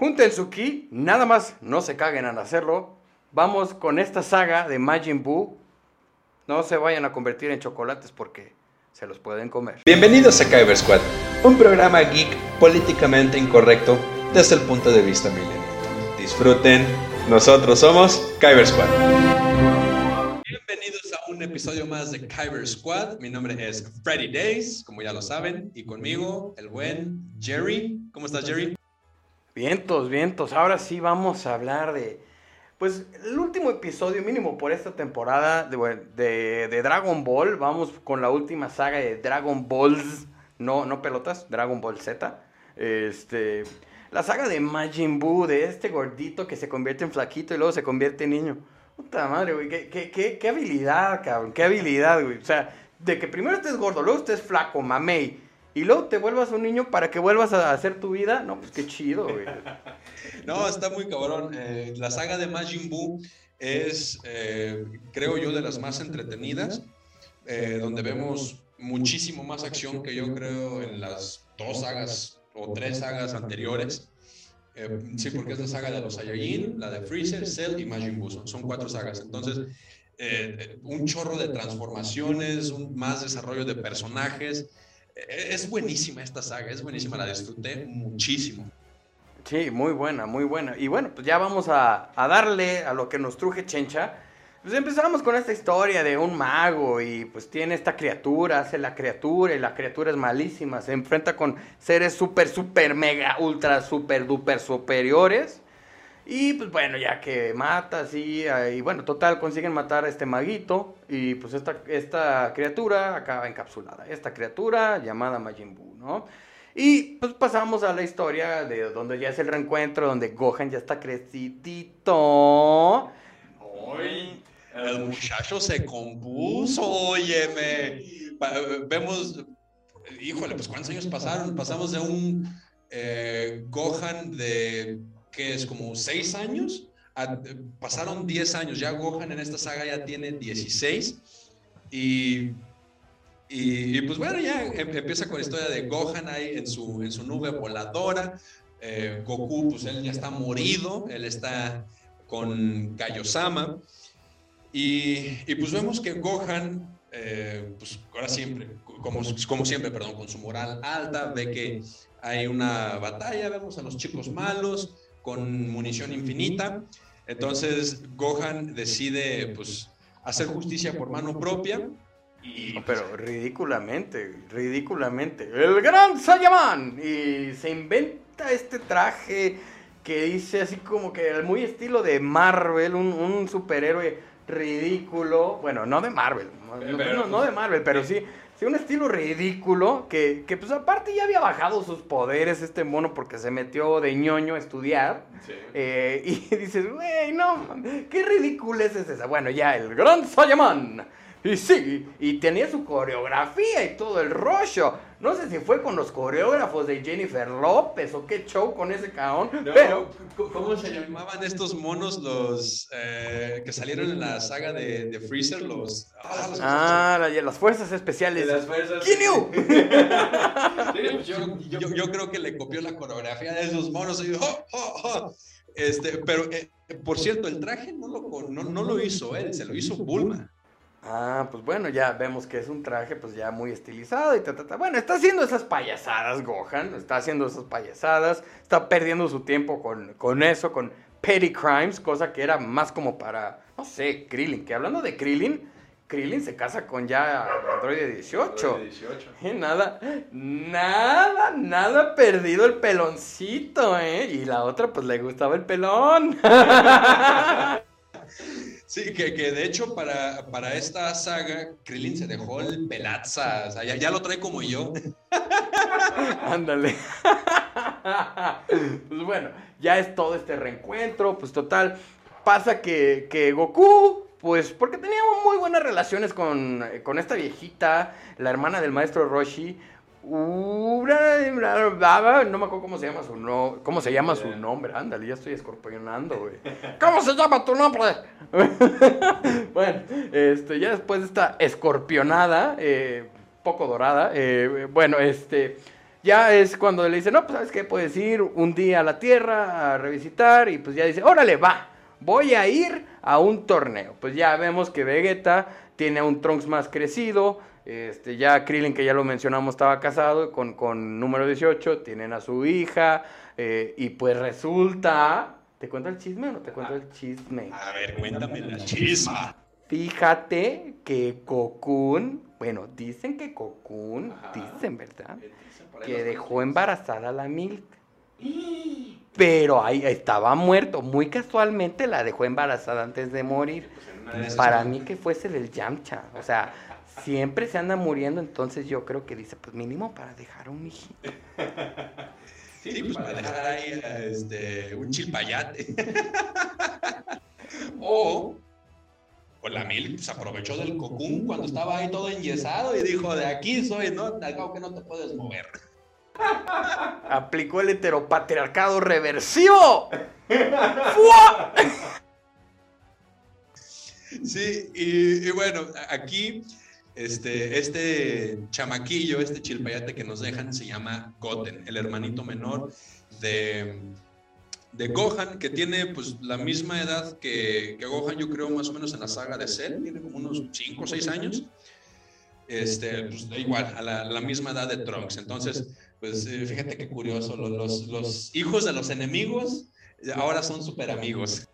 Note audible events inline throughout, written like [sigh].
Junten su ki, nada más no se caguen al hacerlo. Vamos con esta saga de Majin Buu. No se vayan a convertir en chocolates porque se los pueden comer. Bienvenidos a Kyber Squad, un programa geek políticamente incorrecto desde el punto de vista millennial. Disfruten, nosotros somos Kyber Squad. Bienvenidos a un episodio más de Kyber Squad. Mi nombre es Freddy Days, como ya lo saben, y conmigo el buen Jerry. ¿Cómo estás, Jerry? Vientos, vientos. Ahora sí vamos a hablar de, pues, el último episodio mínimo por esta temporada de, de- Dragon Ball. Vamos con la última saga de Dragon Balls, no, no pelotas, Dragon Ball Z. Este, la saga de Majin Buu, de este gordito que se convierte en flaquito y luego se convierte en niño. Puta madre, güey, qué, qué habilidad, cabrón, qué habilidad, güey. O sea, de que primero estés gordo, luego estés flaco, mamey. Y luego te vuelvas un niño para que vuelvas a hacer tu vida. No, pues qué chido, güey. [laughs] No, está muy cabrón. Eh, la saga de Majin Buu es, eh, creo yo, de las más entretenidas, eh, donde vemos muchísimo más acción que yo creo en las dos sagas o tres sagas anteriores. Sí, porque es la saga de los Saiyajin, la de Freezer, Cell y Majin Buu. Son, son cuatro sagas. Entonces, un chorro de transformaciones, un más desarrollo de personajes. Eh, Es buenísima esta saga, es buenísima, la disfruté muchísimo. Sí, muy buena, muy buena. Y bueno, pues ya vamos a, a darle a lo que nos truje Chencha. Pues empezamos con esta historia de un mago y pues tiene esta criatura, hace la criatura y la criatura es malísima. Se enfrenta con seres súper, súper, mega, ultra, súper, duper superiores. Y pues bueno, ya que mata, sí, y bueno, total, consiguen matar a este maguito. Y pues esta, esta criatura acaba encapsulada. Esta criatura llamada Majin Buu, ¿no? Y pues pasamos a la historia de donde ya es el reencuentro, donde Gohan ya está crecidito. Hoy el muchacho se compuso, óyeme. Vemos, híjole, pues cuántos años pasaron. Pasamos de un eh, Gohan de, ¿qué es? Como seis años. a- pasaron 10 años. Ya Gohan en esta saga ya tiene 16. Y, y, y, pues bueno, ya em- empieza con la historia de Gohan ahí en su, en su nube voladora. Eh, Goku, pues él ya está morido. Él está con Kaiosama. Y, y pues vemos que Gohan, eh, pues ahora siempre, como, como siempre, perdón, con su moral alta, ve que hay una batalla, vemos a los chicos malos con munición infinita. Entonces Gohan decide pues hacer justicia por mano propia. Y, No, Pero ridículamente, ridículamente. El gran Saiyaman. Y se inventa este traje que dice así como que muy estilo de Marvel, un, un superhéroe ridículo. Bueno, no de Marvel, no, Pero, no- no de Marvel, pero sí, sí un estilo ridículo que, que pues aparte ya había bajado sus poderes este mono porque se metió de ñoño a estudiar. Eh, [laughs] y dices, güey, no, qué ridícula es esa. Bueno, ya, el gran Saiyaman. Y sí, y tenía su coreografía y todo el rollo. No sé si fue con los coreógrafos de Jennifer López o qué show con ese caón. pero, ¿cómo se llamaban estos monos los eh, que salieron en la saga de, de Freezer? Los, ah, los- ah, la- las fuerzas especiales. De las fuerzas. Kinyu. yo, yo- yo creo que le copió la coreografía de esos monos. y, oh, oh, oh. Este, pero, eh, por cierto, el traje no lo, no, no lo hizo él, se lo hizo Bulma. Ah, pues bueno, ya vemos que es un traje pues ya muy estilizado y ta, ta, ta. Bueno, está haciendo esas payasadas Gohan, está haciendo esas payasadas, está perdiendo su tiempo con, con eso, con petty crimes, cosa que era más como para, no sé, Krillin, que hablando de Krillin, Krillin se casa con ya Android 18. 18. Y nada, nada, nada perdido el peloncito, ¿eh? Y la otra pues le gustaba el pelón. [laughs] Sí, que, que de hecho para, para esta saga, Krillin se dejó el pelaza, o sea, ya, ya lo trae como yo. [laughs] Ándale. [laughs] pues bueno, ya es todo este reencuentro. Pues total, pasa que, que Goku, pues porque tenía muy buenas relaciones con, con esta viejita, la hermana del maestro Roshi. No me acuerdo cómo se llama su no, cómo se llama su nombre. Ándale, ya estoy escorpionando. ¿Cómo se llama tu nombre? [laughs] bueno, este, ya después de esta escorpionada, eh, poco dorada, eh, bueno, este, ya es cuando le dice, no, pues sabes qué, puedes ir un día a la Tierra a revisitar y pues ya dice, órale, va, voy a ir a un torneo. Pues ya vemos que Vegeta tiene un Trunks más crecido, este, ya Krillin, que ya lo mencionamos, estaba casado con, con número 18, tienen a su hija, eh, y pues resulta... ¿Te cuento el chisme o no te cuento el chisme? A ver, cuéntame la chisma. Fíjate que Cocoon, bueno, dicen que Cocoon, dicen, ¿verdad? Que dejó embarazada a la Milk. Pero ahí estaba muerto. Muy casualmente la dejó embarazada antes de morir. Pues Para mí que fuese del Yamcha. O sea, siempre se anda muriendo. Entonces yo creo que dice, pues mínimo para dejar un hijito. [laughs] Sí, pues para dejar ahí este, un chilpayate. [laughs] o, o la Mil se aprovechó del cocún cuando estaba ahí todo enyesado y dijo, de aquí soy, ¿no? Al cabo que no te puedes mover. [laughs] Aplicó el heteropatriarcado reversivo. ¡Fua! Sí, y, bueno, aquí este, este chamaquillo, este chilpayate que nos dejan, se llama Goten, el hermanito menor de, de Gohan, que tiene pues la misma edad que, Gohan, yo creo más o menos en la saga de Cell, tiene como unos 5 o 6 años. Este, pues, igual, a la, misma edad de Trunks. Entonces, pues eh, fíjate qué curioso, los, los hijos de los enemigos ahora son súper amigos.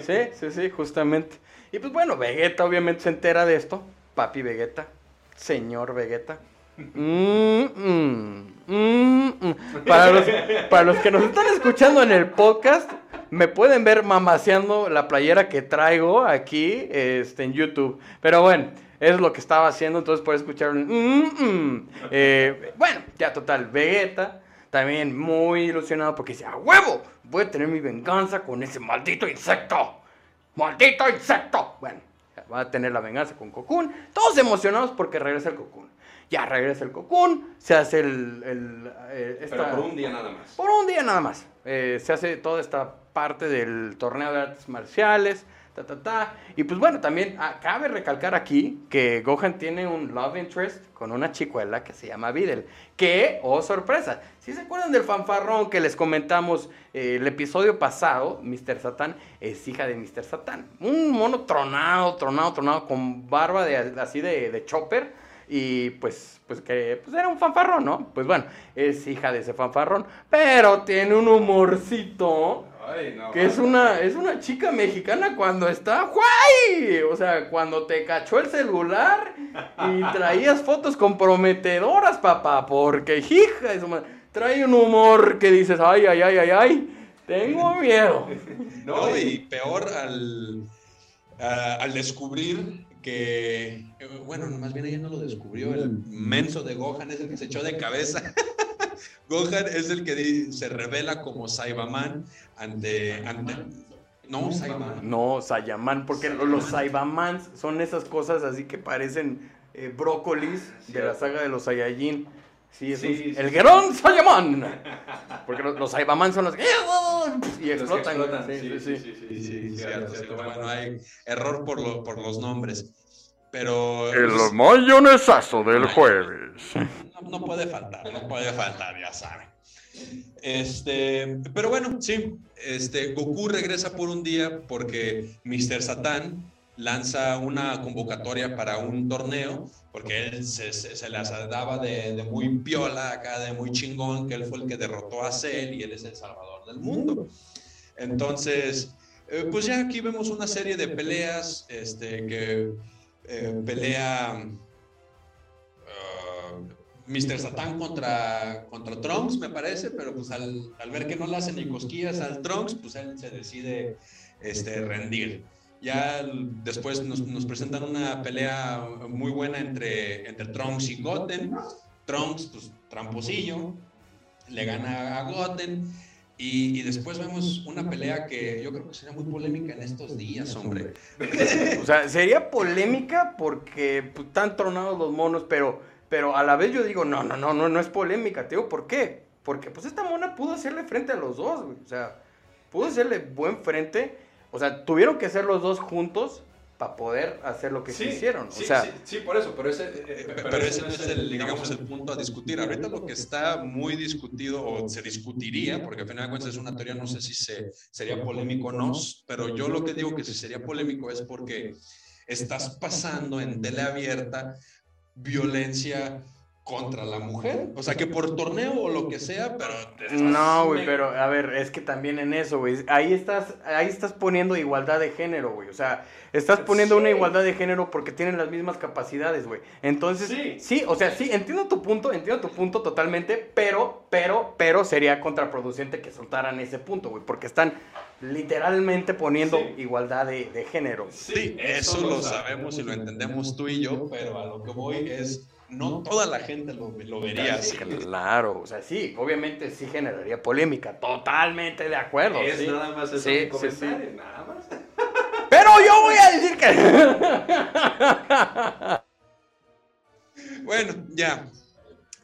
Sí, sí, sí, justamente. Y pues bueno, Vegeta obviamente se entera de esto. Papi Vegeta, señor Vegeta. Mm, mm, mm, para, los, que nos están escuchando en el podcast, me pueden ver mamaseando la playera que traigo aquí este, en YouTube. Pero bueno, es lo que estaba haciendo, entonces puedes escuchar un... Eh, bueno, ya total, Vegeta también muy ilusionado porque dice, a huevo, voy a tener mi venganza con ese maldito insecto. ¡Maldito insecto! Bueno, va a tener la venganza con Cocoon. Todos emocionados porque regresa el Cocoon. Ya regresa el Cocoon, se hace el... el eh, esta, Pero por un día nada más. Por un día nada más. Eh, se hace toda esta parte del torneo de artes marciales. Y pues bueno, también ah, cabe recalcar aquí que Gohan tiene un love interest con una chicuela que se llama Videl. Que, oh sorpresa, si se acuerdan del fanfarrón que les comentamos eh, el episodio pasado, Mr. Satan es hija de Mr. Satan. Un mono tronado, tronado, tronado, con barba de, así de, de chopper. Y pues, pues que pues era un fanfarrón, ¿no? Pues bueno, es hija de ese fanfarrón. Pero tiene un humorcito Ay, no, que es una, es una chica mexicana cuando está ¡guay! O sea, cuando te cachó el celular y [laughs] traías fotos comprometedoras, papá, porque hija madre, trae un humor que dices, ay, ay, ay, ay, ay, tengo [laughs] miedo. No, y peor al, a- al descubrir que, eh, bueno, más bien ella no lo descubrió, el menso de Gohan es el que se echó de cabeza. [laughs] Gohan es el que se revela como Saibaman ante, ante no, Saibaman. No, Sayaman, porque lo- los Saibamans son esas cosas así que parecen eh, brócolis de la saga de los Saiyajin. Sí, Sí, sí, el sí. gran Sayaman. Porque los, los Saibamans son los que... Y Los que explotan. Sí, sí, sí. sí, Sí, sí, cierto, cierto, cierto. Bueno, hay error por, lo- por los nombres. Pero El mayonesazo del jueves. No, no puede faltar, no puede faltar, ya saben. Este, pero bueno, sí, este, Goku regresa por un día porque Mr. Satan lanza una convocatoria para un torneo, porque él se, se, se las daba de, de muy piola acá, de muy chingón, que él fue el que derrotó a Cell y él es el salvador del mundo. Entonces, eh, pues ya aquí vemos una serie de peleas, este, que eh, pelea Mr. Satan contra, contra Trunks, me parece, pero pues al, al, ver que no le hacen ni cosquillas al Trunks, pues él se decide este, rendir. Ya después nos, nos, presentan una pelea muy buena entre, entre Trunks y Goten. Trunks, pues tramposillo, le gana a Goten. Y, y, después vemos una pelea que yo creo que sería muy polémica en estos días, hombre. [laughs] o sea, sería polémica porque pues, están tronados los monos, pero, pero a la vez yo digo, no, no, no, no, no es polémica, te digo, ¿por qué? Porque pues esta mona pudo hacerle frente a los dos, güey. O sea, pudo hacerle buen frente. O sea, tuvieron que ser los dos juntos para poder hacer lo que Sí, hicieron. Sí, o sea, sí, sí, por eso, pero ese, eh, Eh, Pero ese no es el, digamos, el punto a discutir. Ahorita lo que está muy discutido o se discutiría, porque al final de cuentas es una teoría, no sé si se, sería polémico o no, pero yo lo que digo que si sería polémico es porque estás pasando en tele abierta violencia contra la mujer. O sea, que por torneo o lo que sea, pero... No, güey, pero a ver, es que también en eso, güey, ahí estás, ahí estás poniendo igualdad de género, güey, o sea, estás poniendo una igualdad de género porque tienen las mismas capacidades, güey. Entonces, sí. Sí. o sea, sí, entiendo tu punto, entiendo tu punto totalmente, pero, pero, pero sería contraproducente que soltaran ese punto, güey, porque están literalmente poniendo Sí. igualdad de, de género. Sí, eso lo sabemos y lo entendemos tú y yo, pero a lo que voy es, no toda la gente lo, lo vería así. Claro, o sea, sí, obviamente sí generaría polémica, totalmente de acuerdo. es sí. nada más eso Sí, mi sí, comentario, nada más. Pero yo voy a decir que... [laughs] Bueno, ya.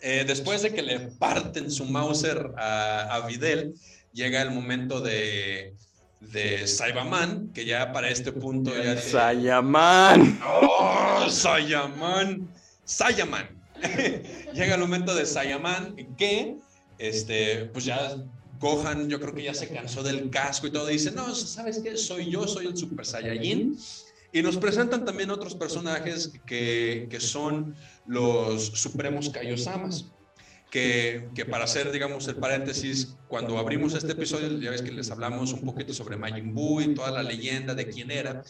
Eh, después de que le parten su Mauser a, a Videl, llega el momento de, de Saibaman, que ya para este punto ya Sayaman. ¡Oh, Sayaman! Sayaman. [laughs] llega el momento de Sayaman, que, este, pues ya Gohan, yo creo que ya se cansó del casco y todo, dice, no, ¿sabes qué? Soy yo, soy el Super Saiyajin. Y nos presentan también otros personajes que, que son los Supremos Kaiosamas. Que, que para hacer, digamos, el paréntesis, cuando abrimos este episodio, ya ves que les hablamos un poquito sobre Majin Buu y toda la leyenda de quién era,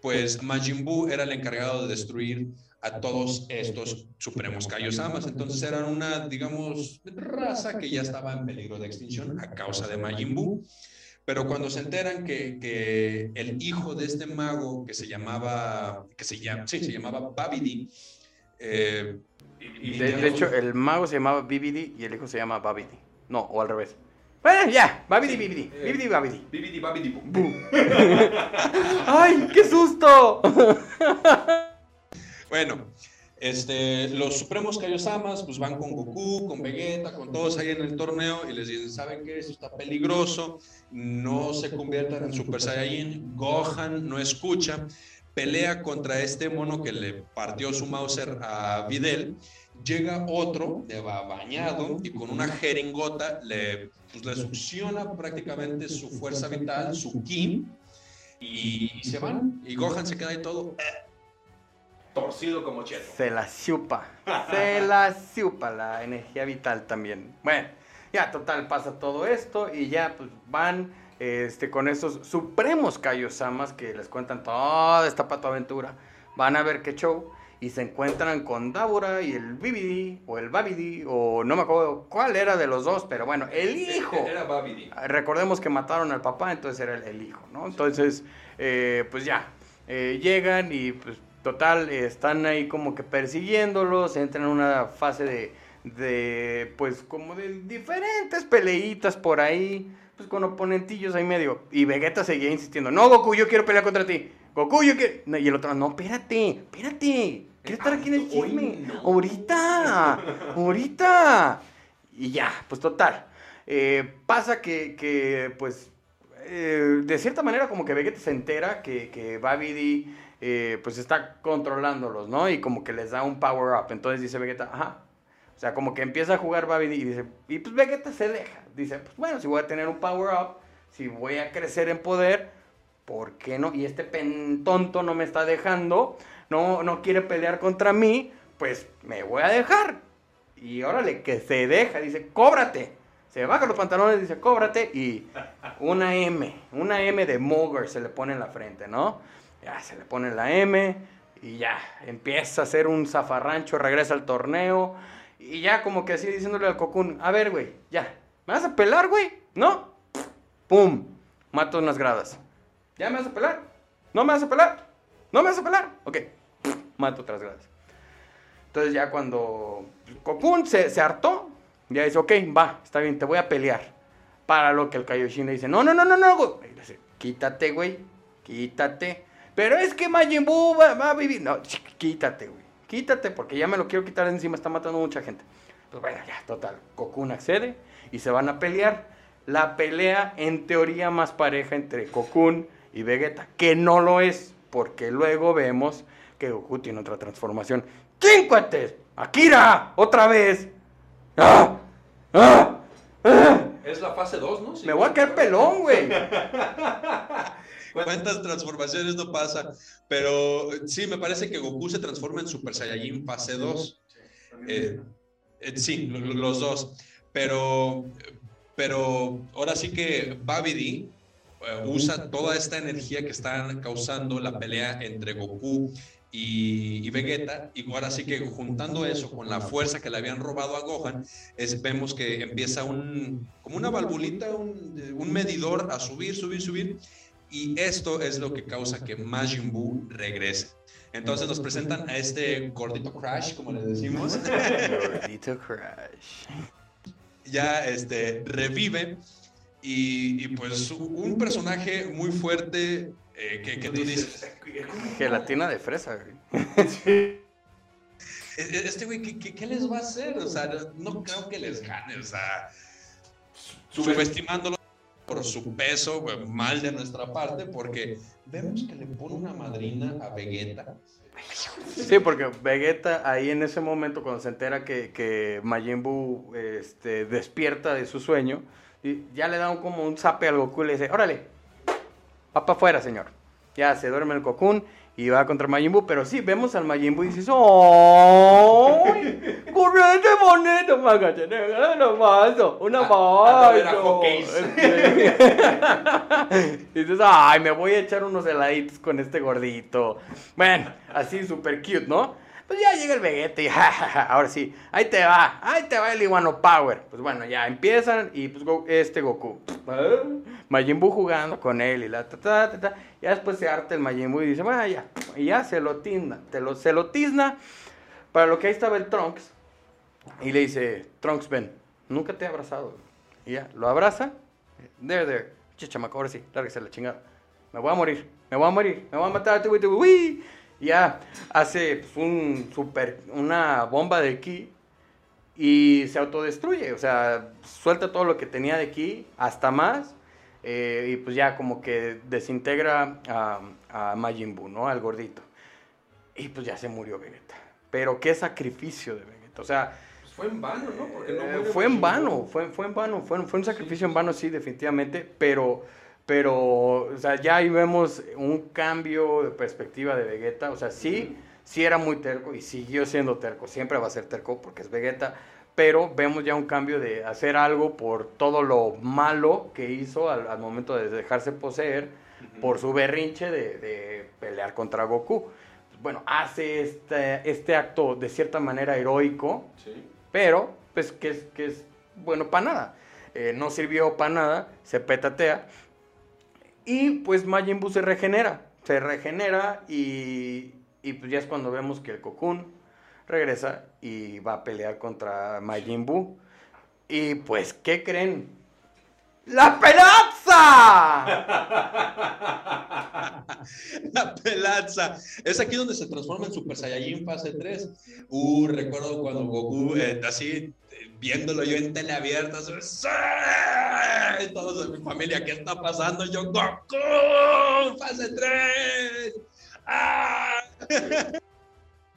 pues Majin Buu era el encargado de destruir a todos estos Supremos Kaiosamas. Entonces eran una, digamos, raza que ya estaba en peligro de extinción a causa de Majin Buu. Pero cuando se enteran que, que el hijo de este mago que se llamaba, que se llama, sí, se llamaba Babidi, eh, y- y De, de digamos, hecho, el mago se llamaba Bibidi y el hijo se llama Babidi. No, o al revés. Bueno, ya, Babidi, Sí, Bibidi. eh, Bibidi, Babidi. Bibidi babidi. [laughs] ¡Ay, qué susto! [laughs] Bueno, este, los Supremos Kaiosamas pues van con Goku, con Vegeta, con todos ahí en el torneo y les dicen, ¿saben qué? Esto está peligroso, no se conviertan en Super Saiyajin, Gohan no escucha, pelea contra este mono que le partió su Mauser a Videl, llega otro, va bañado y con una jeringota le, pues, le succiona prácticamente su fuerza vital, su ki, y, se van, y Gohan se queda ahí todo Torcido como cheto. Se la chupa. [laughs] Se la chupa la energía vital también. Bueno, ya total pasa todo esto y ya pues van este, con esos supremos Kaiosamas que les cuentan toda esta pato aventura. Van a ver qué show y se encuentran con Dabura y el Bibidi o el Babidi o no me acuerdo cuál era de los dos, pero bueno, el hijo. Era babidi. Recordemos que mataron al papá, entonces era el, el hijo, ¿no? Entonces, eh, pues ya, eh, llegan y pues total, están ahí como que persiguiéndolos, entran en una fase de, de, pues como de diferentes peleitas por ahí, pues con oponentillos ahí medio. Y Vegeta seguía insistiendo, no Goku, yo quiero pelear contra ti. Goku, yo quiero... No, y el otro, no, espérate, espérate. Quiero estar aquí en el Hoy chisme. no. Ahorita, ahorita. Y ya, pues total. Eh, pasa que, que, pues, eh, de cierta manera como que Vegeta se entera que, que Babidi, eh, pues, está controlándolos, ¿no? Y como que les da un power up. Entonces dice Vegeta, ajá. O sea, como que empieza a jugar Babidi y dice, y pues Vegeta se deja. Dice, pues bueno, si voy a tener un power up, si voy a crecer en poder, ¿por qué no? Y este pen tonto no me está dejando, no, no quiere pelear contra mí, pues me voy a dejar. Y órale, que se deja, dice, cóbrate. Se baja los pantalones, dice, cóbrate. Y una M, una M de Mogger se le pone en la frente, ¿no? Ya se le pone la M y ya empieza a hacer un zafarrancho, regresa al torneo. Y ya como que así diciéndole al Cocoon, a ver, güey, ya, ¿me vas a pelar, güey? ¿No? ¡Pum! Mato unas gradas. ¿Ya me vas a pelar? ¿No me vas a pelar? ¿No me vas a pelar? Ok, mato otras gradas. Entonces ya cuando Cocoon se, se hartó, ya dice, ok, va, está bien, te voy a pelear. Para lo que el Kaioshin le dice, no, no, no, no, no, güey. Quítate, güey, quítate. Pero es que Majin Buu va, va a vivir. No, quítate, güey. Quítate porque ya me lo quiero quitar de encima, está matando mucha gente. Pues bueno, ya, total. Cocoon accede y se van a pelear. La pelea en teoría más pareja entre Cocoon y Vegeta, que no lo es. porque luego vemos que Goku tiene otra transformación. ¡Quién, cuates! ¡Akira! ¡Otra vez! ¡Ah! ¡Ah! ¡Ah! Es la fase 2, ¿no? Me voy a caer pelón, güey. [laughs] ¿Cuántas transformaciones no pasa? Pero sí, me parece que Goku se transforma en Super Saiyajin fase 2. Eh, eh, sí, lo- lo- los dos. Pero, pero ahora sí que Babidi eh, usa toda esta energía que está causando la pelea entre Goku y, y Vegeta, y ahora sí que juntando eso con la fuerza que le habían robado a Gohan, es, vemos que empieza un, como una valvulita, un, un medidor a subir, subir, subir, y esto es lo que causa que Majin Buu regrese. Entonces nos presentan a este gordito Crash, como le decimos, Gordito Crash. [laughs] ya este, revive y, y, pues un personaje muy fuerte eh, que, que tú dices, Gelatina de fresa, güey. "E- e- este güey, ¿qué, qué, qué les va a hacer? O sea, no, no creo que les gane, o sea, subestimándolo por su peso, mal de nuestra parte, porque vemos que le pone una madrina a Vegeta. Sí, porque Vegeta ahí en ese momento cuando se entera que, que Majin Buu este, despierta de su sueño, y ya le da un, como un zape al Goku y le dice, órale, va para afuera, señor. Ya se duerme el Cocoon y va contra Majin Buu, pero sí, vemos al Majin Buu y dices, ¡ay! [laughs] ¡Correte bonito! ¡Una a ver, a mazo! hockeys. Y dices, ¡ay! Me voy a echar unos heladitos con este gordito. Bueno, así súper cute, ¿no? Pues ya llega el Vegeta y [laughs] ja, ja, ja, ahora sí, ahí te va, ahí te va el Iguano Power. Pues bueno, ya empiezan y pues este Goku. [laughs] Majin Buu jugando con él y la ta ta ta ta. Ya después se harta el Majin Buu y dice, bueno, ya, y ya se lo tizna, te lo, se lo tizna. Para lo que ahí estaba el Trunks y le dice, Trunks, ven, nunca te he abrazado. Y ya, lo abraza, there, there, che chamaco, ahora sí, lárguese la chingada. Me voy a morir, me voy a morir, me voy a matar a tu uy. Ya hace pues, un super, una bomba de ki y se autodestruye. O sea, suelta todo lo que tenía de ki, hasta más. eh, y pues ya como que desintegra a, a Majin Buu, ¿no? Al gordito. Y pues ya se murió Vegeta. Pero qué sacrificio de Vegeta. O sea, Pues fue en vano, ¿no? Porque no eh, fue en vano, fue, fue en vano, fue, fue un sacrificio en vano, sí, definitivamente, pero, pero, o sea, ya ahí vemos un cambio de perspectiva de Vegeta, o sea, sí, sí era muy terco y siguió siendo terco, siempre va a ser terco porque es Vegeta, pero vemos ya un cambio de hacer algo por todo lo malo que hizo al, al momento de dejarse poseer por su berrinche de, de pelear contra Goku. Bueno, hace este, este acto de cierta manera heroico, Sí. pero pues que es, que es bueno para nada. Eh, no sirvió para nada, se petatea. Y pues Majin Buu se regenera, se regenera y, y pues ya es cuando vemos que el Cocoon regresa y va a pelear contra Majin Buu. Y pues, ¿qué creen? ¡La pelaza! [laughs] La pelaza. Es aquí donde se transforma en Super Saiyajin fase 3. Uh, recuerdo cuando Goku, eh, así, viéndolo yo en tele abierta, así, ¡sí! Todos de mi familia, ¿qué está pasando? Yo, Goku, fase 3. ¡Ah!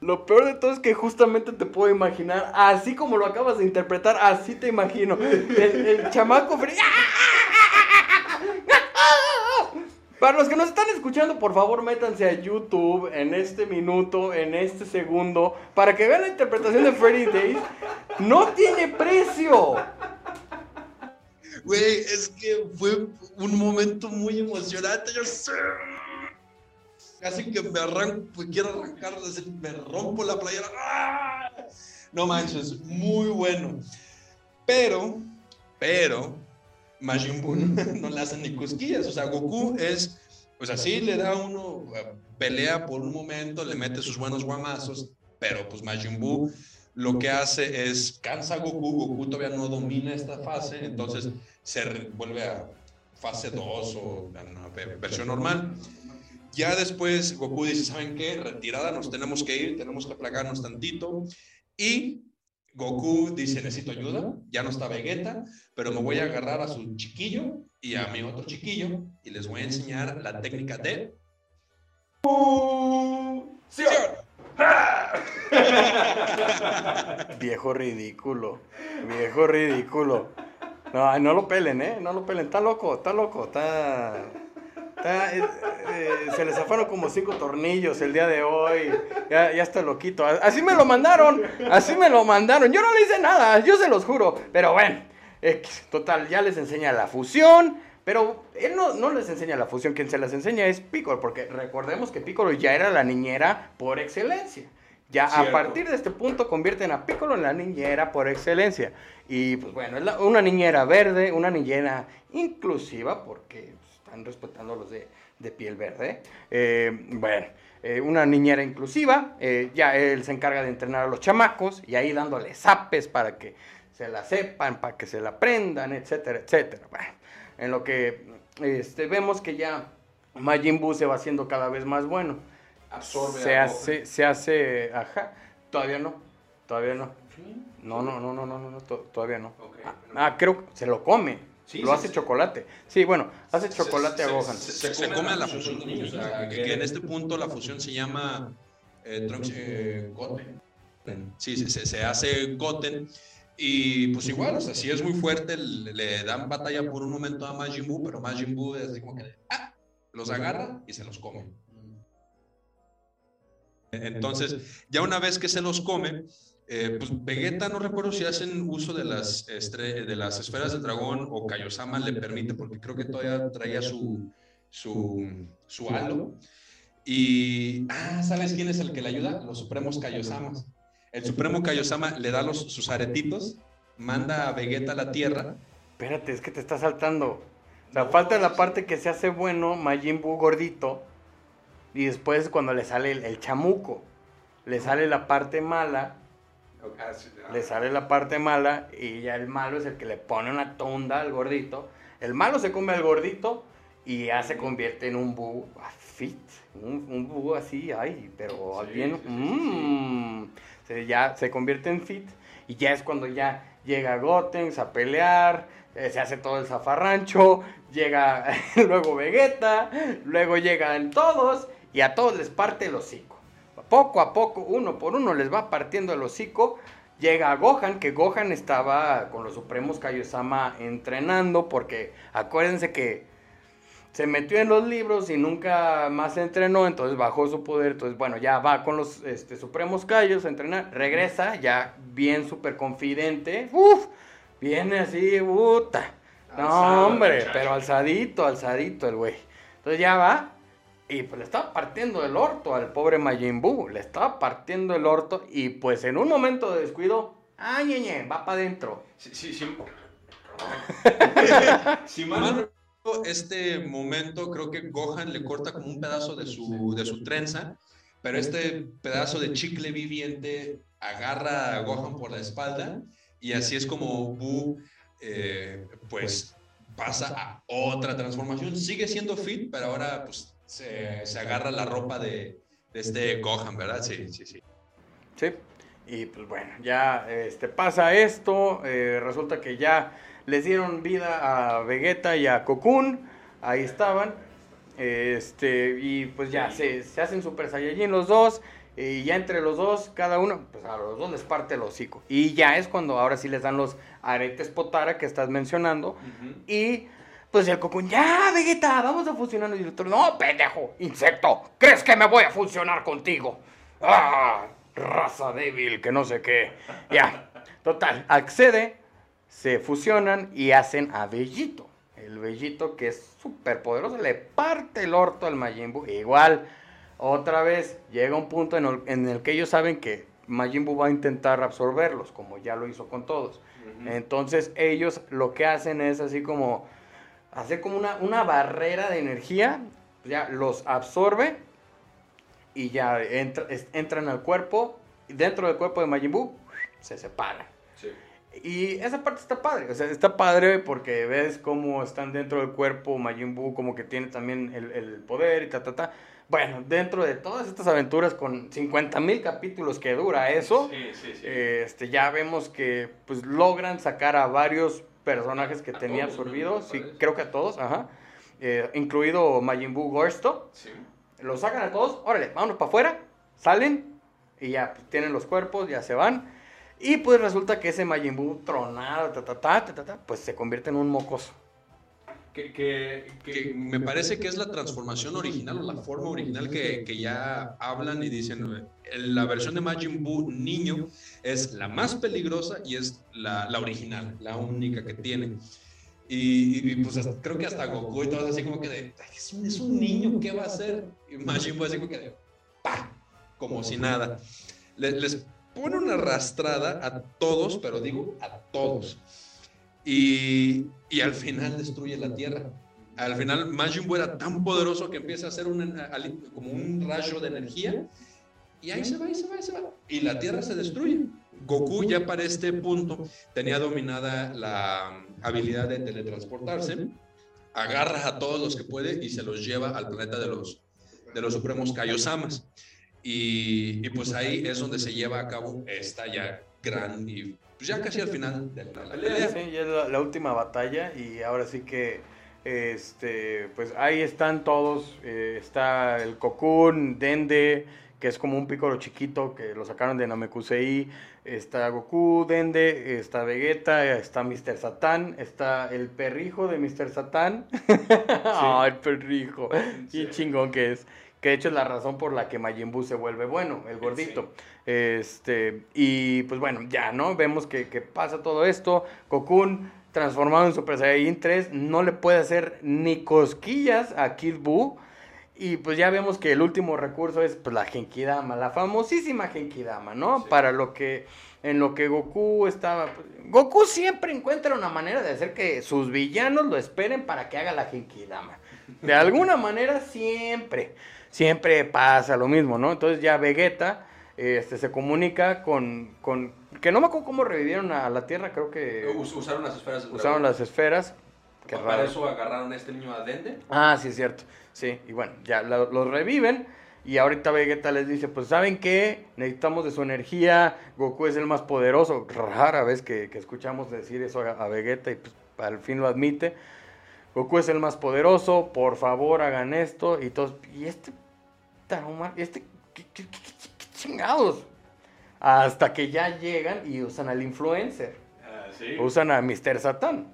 Lo peor de todo es que justamente te puedo imaginar, así como lo acabas de interpretar, así te imagino. El, el chamaco feliz. Para los que nos están escuchando, por favor, métanse a YouTube en este minuto, en este segundo, para que vean la interpretación de Freddy Days. No tiene precio. Güey, es que fue un momento muy emocionante. Yo sé. Casi que me arranco, quiero arrancar, me rompo la playera. No manches, muy bueno. Pero, pero, Majin Buu [laughs] no le hacen ni cosquillas. O sea, Goku es, pues así le da uno, eh, pelea por un momento, le mete sus buenos guamazos, pero pues Majin Buu lo que hace es cansa a Goku, Goku todavía no domina esta fase, entonces se vuelve a fase 2 o una ve- versión normal. Ya después Goku dice, ¿saben qué? Retirada, nos tenemos que ir, tenemos que plagarnos tantito. Y Goku dice, necesito ayuda, ya no está Vegeta, pero me voy a agarrar a su chiquillo y a mi otro chiquillo y les voy a enseñar la técnica de ¡Sí! Viejo ridículo. Viejo ridículo. No, no lo pelen, ¿eh? No lo pelen. Está loco, está loco. Está. Está, eh, eh, se le zafaron como cinco tornillos el día de hoy. Ya, ya está loquito. Así me lo mandaron. Así me lo mandaron. Yo no le hice nada, yo se los juro. Pero bueno, X, total, ya les enseña la fusión. Pero él no, no les enseña la fusión, quien se las enseña es Piccolo, porque recordemos que Piccolo ya era la niñera por excelencia. Ya a partir de este punto convierten a Piccolo en la niñera por excelencia. Y pues bueno, es la- una niñera verde, una niñera inclusiva, porque están respetando a los de, de piel verde. Eh, bueno, eh, una niñera inclusiva, eh, ya él se encarga de entrenar a los chamacos y ahí dándoles zapes para que se la sepan, para que se la aprendan, etcétera, etcétera. Bueno, en lo que este, vemos que ya Majin Buu se va haciendo cada vez más bueno. Absorbe se hace, se hace, ajá, todavía no, todavía no. No, no, no, no, no, no, no, to- todavía no. Ah, Ah, creo que se lo come. Sí, lo sí, hace sí. chocolate. Sí, bueno, hace Se- chocolate a Gohan. Se, se- se come a la fusión de niños. o sea, que, que en este punto la fusión se llama eh, Trunks eh, Goten. Sí, se, se- se hace Goten. Y pues igual, o sea, si es muy fuerte, le, le dan batalla por un momento a Majin Buu, pero Majin Buu es así como que ah, los agarra y se los come. Entonces, ya una vez que se los come, eh, pues Vegeta no recuerdo si hacen uso de las, estre- de las esferas del dragón o Kaiosama le permite, porque creo que todavía traía su, su, su halo. Y, ah, ¿sabes quién es el que le ayuda? Los supremos Kaiosamas. El supremo Kaiosama le da los, sus aretitos, manda a Vegeta a la Tierra. Espérate, es que te está saltando. O sea, falta la parte que se hace bueno, Majin Buu gordito. Y después cuando le sale el, el chamuco. Le sale la parte mala. Le sale la parte mala. Y ya el malo es el que le pone una tonda al gordito. El malo se come al gordito. Y ya se convierte en un ah, fit. Un, un así, ay, pero Sí, bien. sí, sí, sí, mm. Ya se convierte en fit. Y ya es cuando ya llega Gotenks a pelear, eh, se hace todo el zafarrancho, llega [laughs] luego Vegeta, luego llegan todos y a todos les parte el hocico. Poco a poco, uno por uno les va partiendo el hocico. Llega Gohan, que Gohan estaba con los Supremos Kaiosama entrenando, porque acuérdense que se metió en los libros y nunca más entrenó, entonces bajó su poder, entonces bueno, ya va con los este, Supremos Kaios a entrenar, regresa ya bien súper confidente, uff, viene así, puta, no hombre, pero alzadito, alzadito el güey, entonces ya va y pues le estaba partiendo el orto al pobre Majin Buu, le estaba partiendo el orto y pues en un momento de descuido, ay, ñeñe, va para adentro. Sí, sí, sí. [laughs] Si Mal este momento creo que Gohan le corta como un pedazo de su, de su trenza, pero este pedazo de chicle viviente agarra a Gohan por la espalda y así es como Buu eh, pues pasa a otra transformación. Sigue siendo fit, pero ahora pues se, se agarra la ropa de, de este Gohan, ¿verdad? Sí, sí, sí. Sí, y pues bueno, ya este, pasa esto, eh, resulta que ya les dieron vida a Vegeta y a Cocoon, ahí estaban, este, y pues ya se, se hacen Super Saiyajin los dos, y ya entre los dos, cada uno, pues a los dos les parte el hocico, y ya es cuando ahora sí les dan los aretes Potara que estás mencionando, y pues el Cocoon, ya Vegeta, vamos a fusionarnos, y el otro, no, pendejo, insecto, ¿crees que me voy a fusionar contigo? ¡Ah! Raza débil, que no sé qué. Ya, total, accede, se fusionan y hacen a Bellito. El Bellito que es súper poderoso, le parte el orto al Majin Buu. Igual, otra vez, llega un punto en el, en el que ellos saben que Majin Buu va a intentar absorberlos, como ya lo hizo con todos. Entonces ellos lo que hacen es así como hacer como una, una barrera de energía, ya los absorbe y ya entra- entran al cuerpo, y dentro del cuerpo de Majin Buu se separan. Sí. Y esa parte está padre, o sea, está padre porque ves cómo están dentro del cuerpo Majin Buu, como que tiene también el, el poder y ta, ta, ta. Bueno, dentro de todas estas aventuras con 50 mil capítulos que dura eso, Sí, sí, sí. este, ya vemos que pues logran sacar a varios personajes que A tenía todos, ¿no? absorbidos, parece. creo que a todos, ajá, eh, incluido Majin Buu Gorsto, Sí. los sacan a todos, órale, vámonos para afuera, salen y ya pues, tienen los cuerpos, ya se van. Y pues resulta que ese Majin Buu tronado, ta, ta, ta, ta, ta, ta, pues se convierte en un mocoso. Que, que, que- me parece que es la transformación original o la forma original que, que ya hablan y dicen, eh, la versión de Majin Buu niño es la más peligrosa y es la, la original, la única que tiene. Y, y, pues hasta- creo que hasta Goku y todo así como que de, "Ay, es un, es un niño, ¿qué va a hacer? Y Majin Buu así como que de, ¡pa! Como si nada. Le- les pone una arrastrada a todos, pero digo a todos. Y, y al final destruye la Tierra. Al final Majin Buu era tan poderoso que empieza a hacer un, como un rayo de energía y ahí se va, y se va, y se va. Y la Tierra se destruye. Goku ya para este punto tenía dominada la habilidad de teletransportarse, agarra a todos los que puede y se los lleva al planeta de los, de los supremos Kaiosamas. Y, y pues ahí es donde se lleva a cabo esta ya gran y pues ya casi al final de la pelea. Sí, ya es la, la última batalla y ahora sí que, este, pues ahí están todos. eh, está el Cocoon, Dende, que es como un pícoro chiquito que lo sacaron de Namekusei. Está Goku, Dende, está Vegeta, está Mr. Satan, está el perrijo de Mr. Satan. [laughs] Ah, el perrijo. Qué chingón que es. Que de hecho es la razón por la que Majin Buu se vuelve bueno, el gordito. Este, y pues bueno, ya, ¿no? Vemos que, que pasa todo esto. Cocoon, transformado en Super Saiyajin 3, no le puede hacer ni cosquillas a Kid Buu. Y pues ya vemos que el último recurso es pues la Genkidama, la famosísima Genkidama, ¿no? Sí. Para lo que, en lo que Goku estaba... pues, Goku siempre encuentra una manera de hacer que sus villanos lo esperen para que haga la Genkidama. De alguna manera siempre, siempre pasa lo mismo, ¿no? Entonces ya Vegeta este, se comunica con, con... Que no me acuerdo cómo revivieron a la Tierra, creo que Us- usaron las esferas usaron las esferas. Qué Para raro. eso agarraron a este niño a Dende. Ah, sí, es cierto. Sí, y bueno, ya lo- los reviven. Y ahorita Vegeta les dice, pues ¿saben qué? Necesitamos de su energía. Goku es el más poderoso. Rara vez que, que escuchamos decir eso a, a Vegeta y pues al fin lo admite. Goku es el más poderoso. Por favor, hagan esto. Y todos, ¿y este ¿Y este qué, qué- qué- qué- qué chingados? Hasta que ya llegan y usan al influencer. Ah, sí. Usan a Mr. Satan.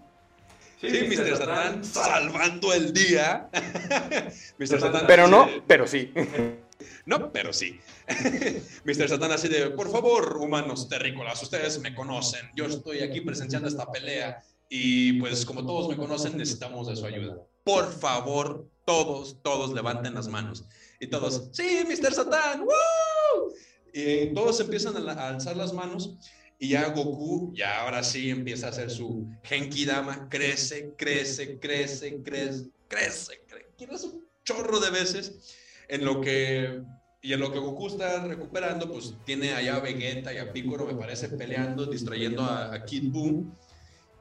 Sí, Mr. Satan salvando el día. [laughs] Mr. Satan Pero no, de- pero sí. [laughs] No, pero sí. [laughs] Mr. Satan así de, por favor, humanos terrícolas, ustedes me conocen. Yo estoy aquí presenciando esta pelea y pues como todos me conocen, necesitamos de su ayuda. Por favor, todos, todos levanten las manos. Y todos, sí, Mr. Satan, ¡woo! Y todos empiezan a, alzar las manos y ya Goku, ya ahora sí empieza a hacer su Genki Dama, crece, crece, crece, crece, crece, crece, crece un chorro de veces en lo que y en lo que Goku está recuperando, pues tiene allá a Vegeta y a Piccolo, me parece, peleando, distrayendo a, a Kid Buu.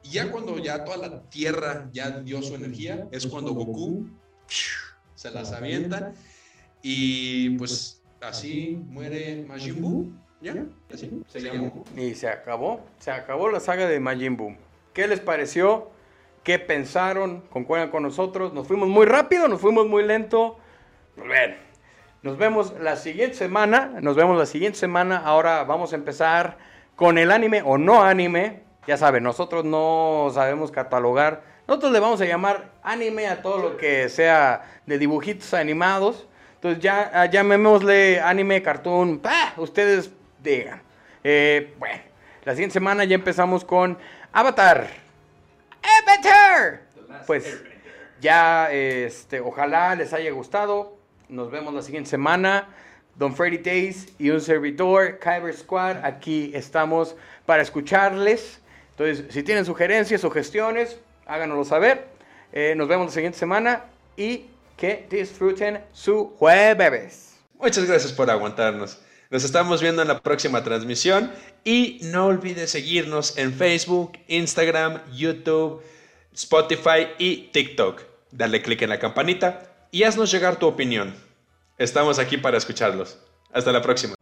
Y ya cuando ya toda la Tierra ya dio su energía, es cuando Goku se las avienta y pues así muere Majin Buu. ¿Ya? Así. Se llamó. Y se acabó, se acabó la saga de Majin Buu. ¿Qué les pareció? ¿Qué pensaron? ¿Concuerdan con nosotros? ¿Nos fuimos muy rápido? ¿Nos fuimos muy lento? Pues bueno, nos vemos la siguiente semana. Nos vemos la siguiente semana. Ahora vamos a empezar con el anime o no anime. Ya saben, nosotros no sabemos catalogar. Nosotros le vamos a llamar anime a todo lo que sea de dibujitos animados. Entonces ya ah, llamémosle anime, cartoon. ¡pah! Ustedes digan. Eh, bueno, la siguiente semana ya empezamos con Avatar. Avatar. Pues ya, este, ojalá les haya gustado. Nos vemos la siguiente semana. Don Freddy Days y un servidor, Kyber Squad, aquí estamos para escucharles. Entonces, si tienen sugerencias, sugestiones, háganoslo saber. Eh, nos vemos la siguiente semana y que disfruten su jueves. Muchas gracias por aguantarnos. Nos estamos viendo en la próxima transmisión y no olvides seguirnos en Facebook, Instagram, YouTube, Spotify y TikTok. Dale click en la campanita y haznos llegar tu opinión. Estamos aquí para escucharlos. Hasta la próxima.